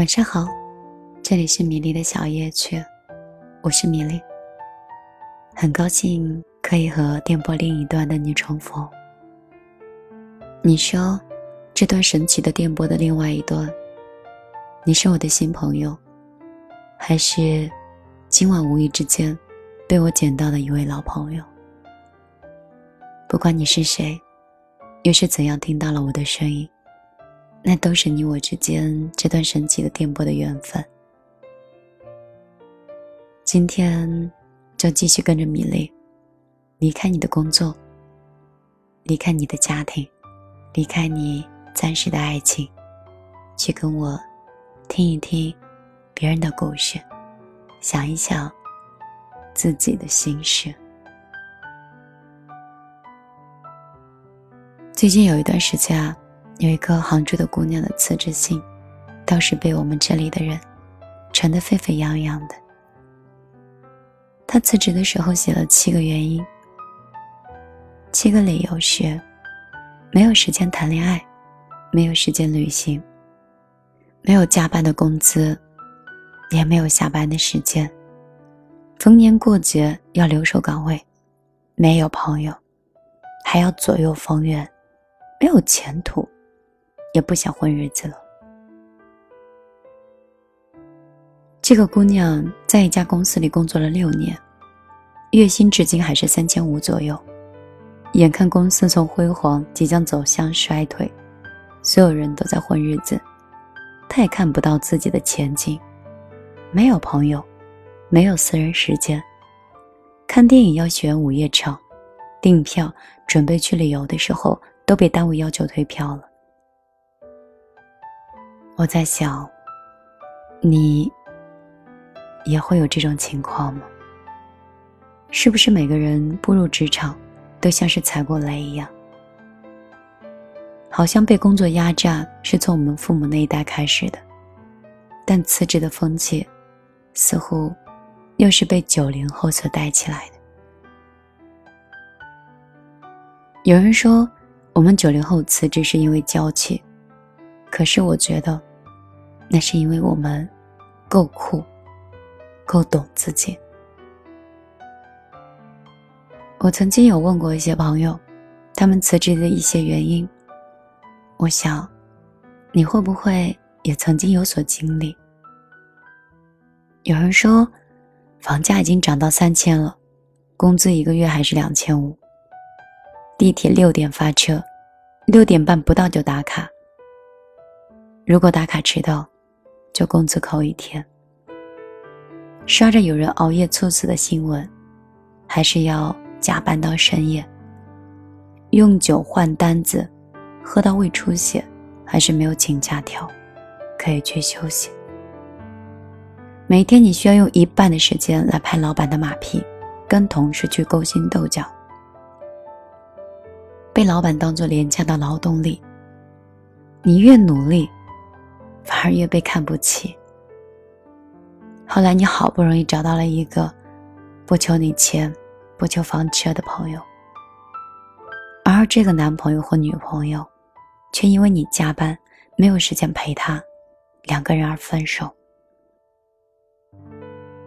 晚上好，这里是米粒的小夜曲，我是米粒。很高兴可以和电波另一端的你重逢。你说，这段神奇的电波的另外一端，你是我的新朋友，还是今晚无意之间被我捡到的一位老朋友？不管你是谁，又是怎样听到了我的声音。那都是你我之间这段神奇的电波的缘分。今天就继续跟着米粒，离开你的工作，离开你的家庭，离开你暂时的爱情，去跟我听一听别人的故事，想一想自己的心事。最近有一段时间啊。有一个杭州的姑娘的辞职信，倒是被我们这里的人传得沸沸扬扬的。她辞职的时候写了七个原因，七个理由是：没有时间谈恋爱，没有时间旅行，没有加班的工资，也没有下班的时间，逢年过节要留守岗位，没有朋友，还要左右逢源，没有前途。也不想混日子了。这个姑娘在一家公司里工作了六年，月薪至今还是三千五左右。眼看公司从辉煌即将走向衰退，所有人都在混日子，她也看不到自己的前景。没有朋友，没有私人时间。看电影要选午夜场，订票准备去旅游的时候，都被单位要求退票了。我在想，你也会有这种情况吗？是不是每个人步入职场，都像是踩过雷一样？好像被工作压榨是从我们父母那一代开始的，但辞职的风气，似乎又是被九零后所带起来的。有人说，我们九零后辞职是因为娇气，可是我觉得。那是因为我们够酷，够懂自己。我曾经有问过一些朋友，他们辞职的一些原因。我想，你会不会也曾经有所经历？有人说，房价已经涨到三千了，工资一个月还是两千五。地铁六点发车，六点半不到就打卡。如果打卡迟到，就工资扣一天。刷着有人熬夜猝死的新闻，还是要加班到深夜。用酒换单子，喝到胃出血，还是没有请假条，可以去休息。每天你需要用一半的时间来拍老板的马屁，跟同事去勾心斗角，被老板当做廉价的劳动力。你越努力。反而越被看不起。后来你好不容易找到了一个不求你钱、不求房车的朋友，而这个男朋友或女朋友，却因为你加班没有时间陪他，两个人而分手。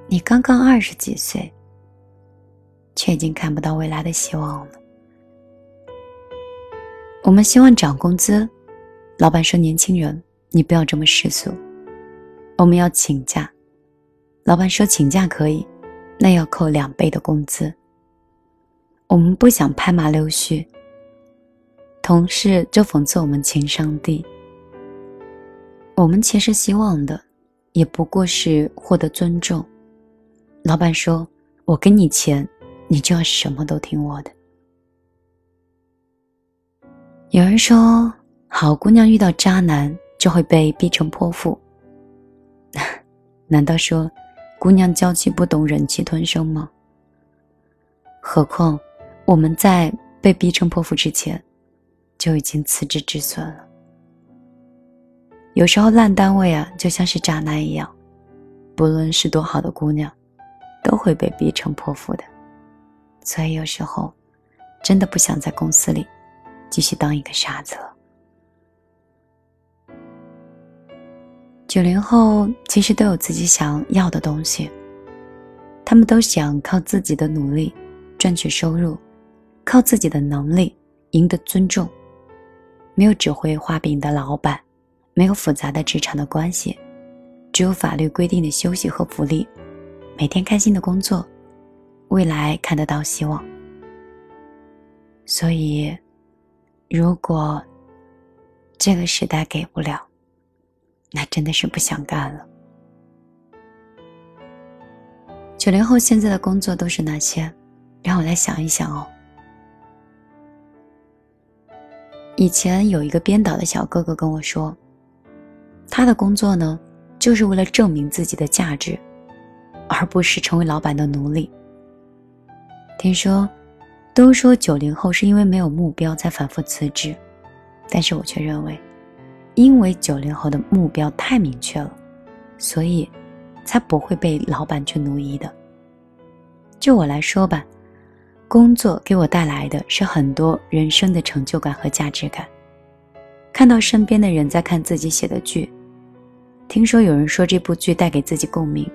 你刚刚二十几岁，却已经看不到未来的希望了。我们希望涨工资，老板说年轻人。你不要这么世俗。我们要请假，老板说请假可以，那要扣两倍的工资。我们不想拍马溜须，同事就讽刺我们情商低。我们其实希望的，也不过是获得尊重。老板说我给你钱，你就要什么都听我的。有人说，好姑娘遇到渣男。就会被逼成泼妇。难道说，姑娘娇气不懂忍气吞声吗？何况，我们在被逼成泼妇之前，就已经辞职止损了。有时候烂单位啊，就像是渣男一样，不论是多好的姑娘，都会被逼成泼妇的。所以有时候，真的不想在公司里继续当一个傻子了。九零后其实都有自己想要的东西，他们都想靠自己的努力赚取收入，靠自己的能力赢得尊重。没有只会画饼的老板，没有复杂的职场的关系，只有法律规定的休息和福利，每天开心的工作，未来看得到希望。所以，如果这个时代给不了，那真的是不想干了。九零后现在的工作都是哪些？让我来想一想哦。以前有一个编导的小哥哥跟我说，他的工作呢，就是为了证明自己的价值，而不是成为老板的奴隶。听说，都说九零后是因为没有目标才反复辞职，但是我却认为。因为九零后的目标太明确了，所以才不会被老板去奴役的。就我来说吧，工作给我带来的是很多人生的成就感和价值感。看到身边的人在看自己写的剧，听说有人说这部剧带给自己共鸣，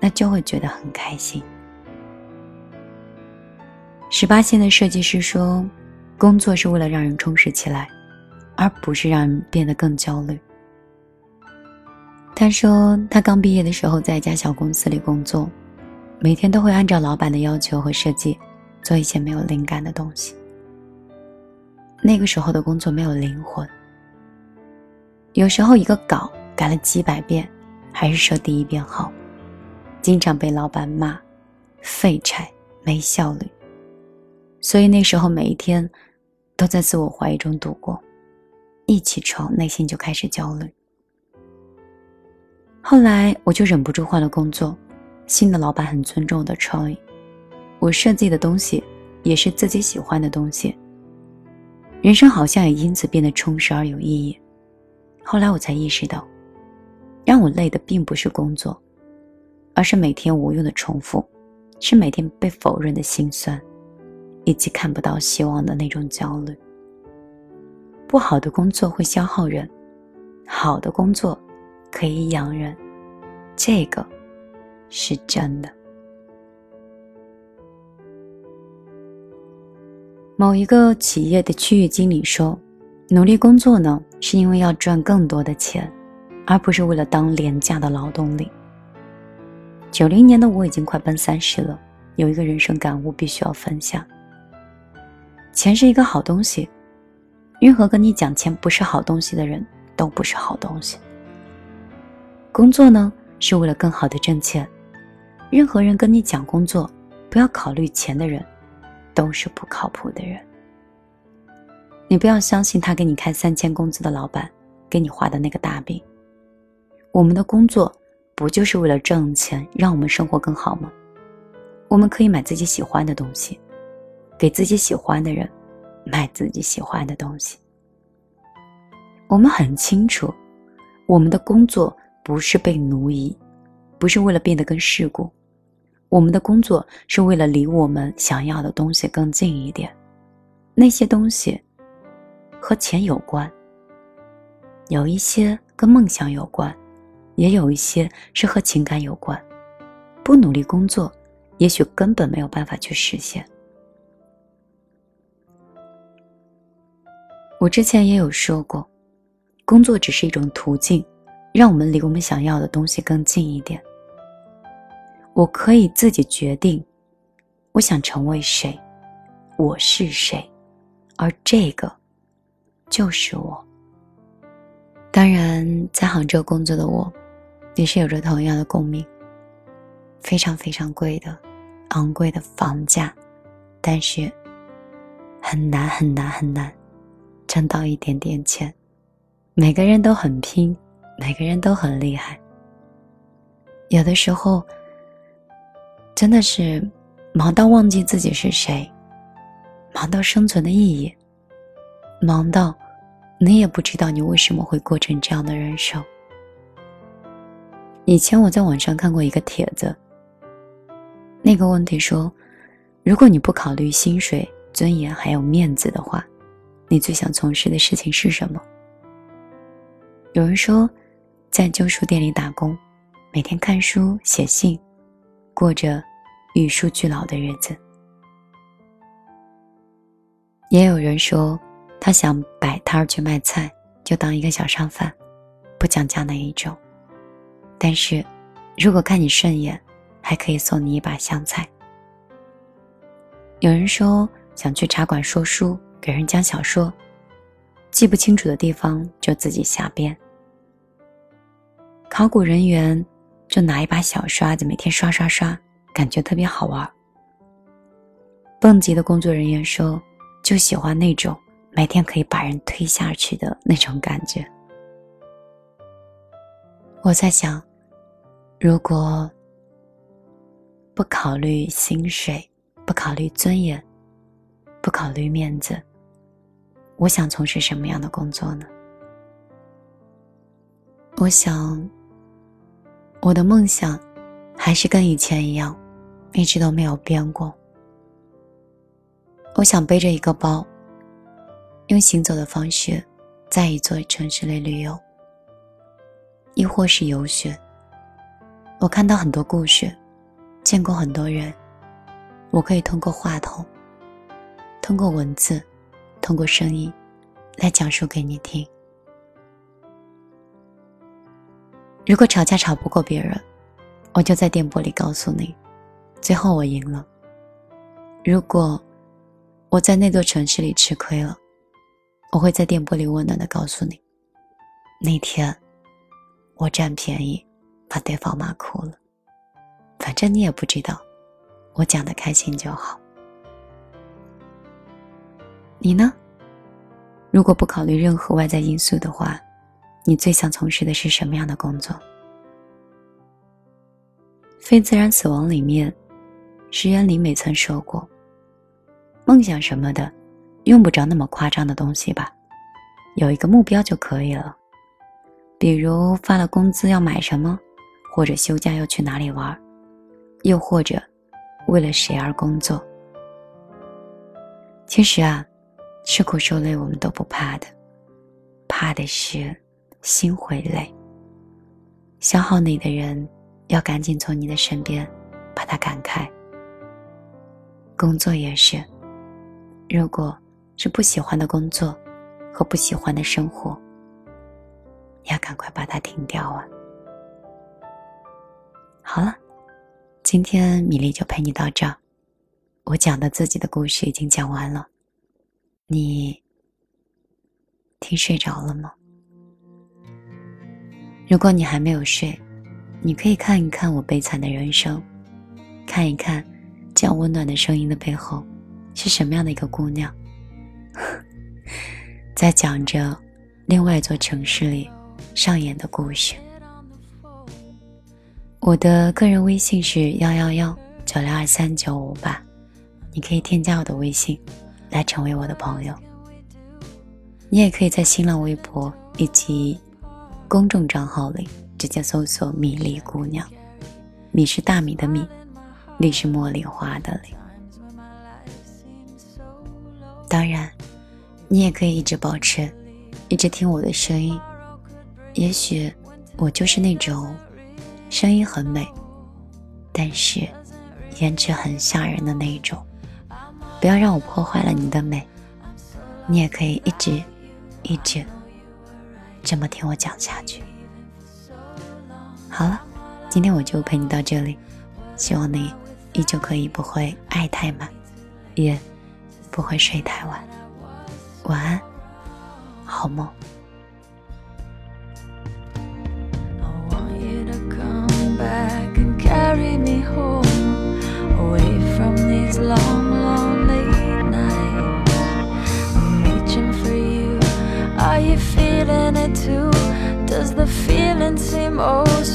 那就会觉得很开心。十八线的设计师说，工作是为了让人充实起来。而不是让人变得更焦虑。他说，他刚毕业的时候在一家小公司里工作，每天都会按照老板的要求和设计做一些没有灵感的东西。那个时候的工作没有灵魂，有时候一个稿改了几百遍，还是说第一遍好，经常被老板骂，废柴，没效率。所以那时候每一天都在自我怀疑中度过。一起床，内心就开始焦虑。后来我就忍不住换了工作，新的老板很尊重我的创意，我设计的东西也是自己喜欢的东西。人生好像也因此变得充实而有意义。后来我才意识到，让我累的并不是工作，而是每天无用的重复，是每天被否认的心酸，以及看不到希望的那种焦虑。不好的工作会消耗人，好的工作可以养人，这个是真的。某一个企业的区域经理说：“努力工作呢，是因为要赚更多的钱，而不是为了当廉价的劳动力。”九零年的我已经快奔三十了，有一个人生感悟必须要分享：钱是一个好东西。任何跟你讲钱不是好东西的人，都不是好东西。工作呢，是为了更好的挣钱。任何人跟你讲工作不要考虑钱的人，都是不靠谱的人。你不要相信他给你开三千工资的老板给你画的那个大饼。我们的工作不就是为了挣钱，让我们生活更好吗？我们可以买自己喜欢的东西，给自己喜欢的人。卖自己喜欢的东西。我们很清楚，我们的工作不是被奴役，不是为了变得更世故，我们的工作是为了离我们想要的东西更近一点。那些东西和钱有关，有一些跟梦想有关，也有一些是和情感有关。不努力工作，也许根本没有办法去实现。我之前也有说过，工作只是一种途径，让我们离我们想要的东西更近一点。我可以自己决定，我想成为谁，我是谁，而这个就是我。当然，在杭州工作的我，也是有着同样的共鸣。非常非常贵的，昂贵的房价，但是很难很难很难。挣到一点点钱，每个人都很拼，每个人都很厉害。有的时候，真的是忙到忘记自己是谁，忙到生存的意义，忙到你也不知道你为什么会过成这样的人生。以前我在网上看过一个帖子，那个问题说：如果你不考虑薪水、尊严还有面子的话。你最想从事的事情是什么？有人说，在旧书店里打工，每天看书写信，过着与书俱老的日子。也有人说，他想摆摊去卖菜，就当一个小商贩，不讲价那一种。但是，如果看你顺眼，还可以送你一把香菜。有人说想去茶馆说书，给人讲小说。记不清楚的地方就自己瞎编。考古人员就拿一把小刷子每天刷刷刷，感觉特别好玩。蹦极的工作人员说，就喜欢那种每天可以把人推下去的那种感觉。我在想，如果不考虑薪水，不考虑尊严，不考虑面子。我想从事什么样的工作呢？我想，我的梦想还是跟以前一样，一直都没有变过。我想背着一个包，用行走的方式，在一座城市里旅游，亦或是游学。我看到很多故事，见过很多人，我可以通过话筒，通过文字。通过声音来讲述给你听。如果吵架吵不过别人，我就在电波里告诉你，最后我赢了。如果我在那座城市里吃亏了，我会在电波里温暖的告诉你，那天我占便宜把对方骂哭了。反正你也不知道，我讲的开心就好。你呢？如果不考虑任何外在因素的话，你最想从事的是什么样的工作？《非自然死亡》里面，石原里美曾说过：“梦想什么的，用不着那么夸张的东西吧，有一个目标就可以了。比如发了工资要买什么，或者休假要去哪里玩，又或者为了谁而工作。其实啊。”吃苦受累，我们都不怕的，怕的是心会累。消耗你的人，要赶紧从你的身边把他赶开。工作也是，如果是不喜欢的工作和不喜欢的生活，要赶快把它停掉啊！好了，今天米粒就陪你到这儿，我讲的自己的故事已经讲完了。你听睡着了吗？如果你还没有睡，你可以看一看我悲惨的人生，看一看这样温暖的声音的背后是什么样的一个姑娘，在讲着另外一座城市里上演的故事。我的个人微信是幺幺幺九六二三九五八，你可以添加我的微信。来成为我的朋友，你也可以在新浪微博以及公众账号里直接搜索“米粒姑娘”，米是大米的米，粒是茉莉花的粒。当然，你也可以一直保持，一直听我的声音。也许我就是那种声音很美，但是颜值很吓人的那一种。不要让我破坏了你的美，你也可以一直、一直这么听我讲下去。好了，今天我就陪你到这里，希望你依旧可以不会爱太满，也不会睡太晚。晚安，好梦。Does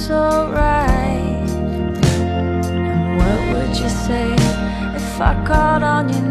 so right? And what would you say if I called on you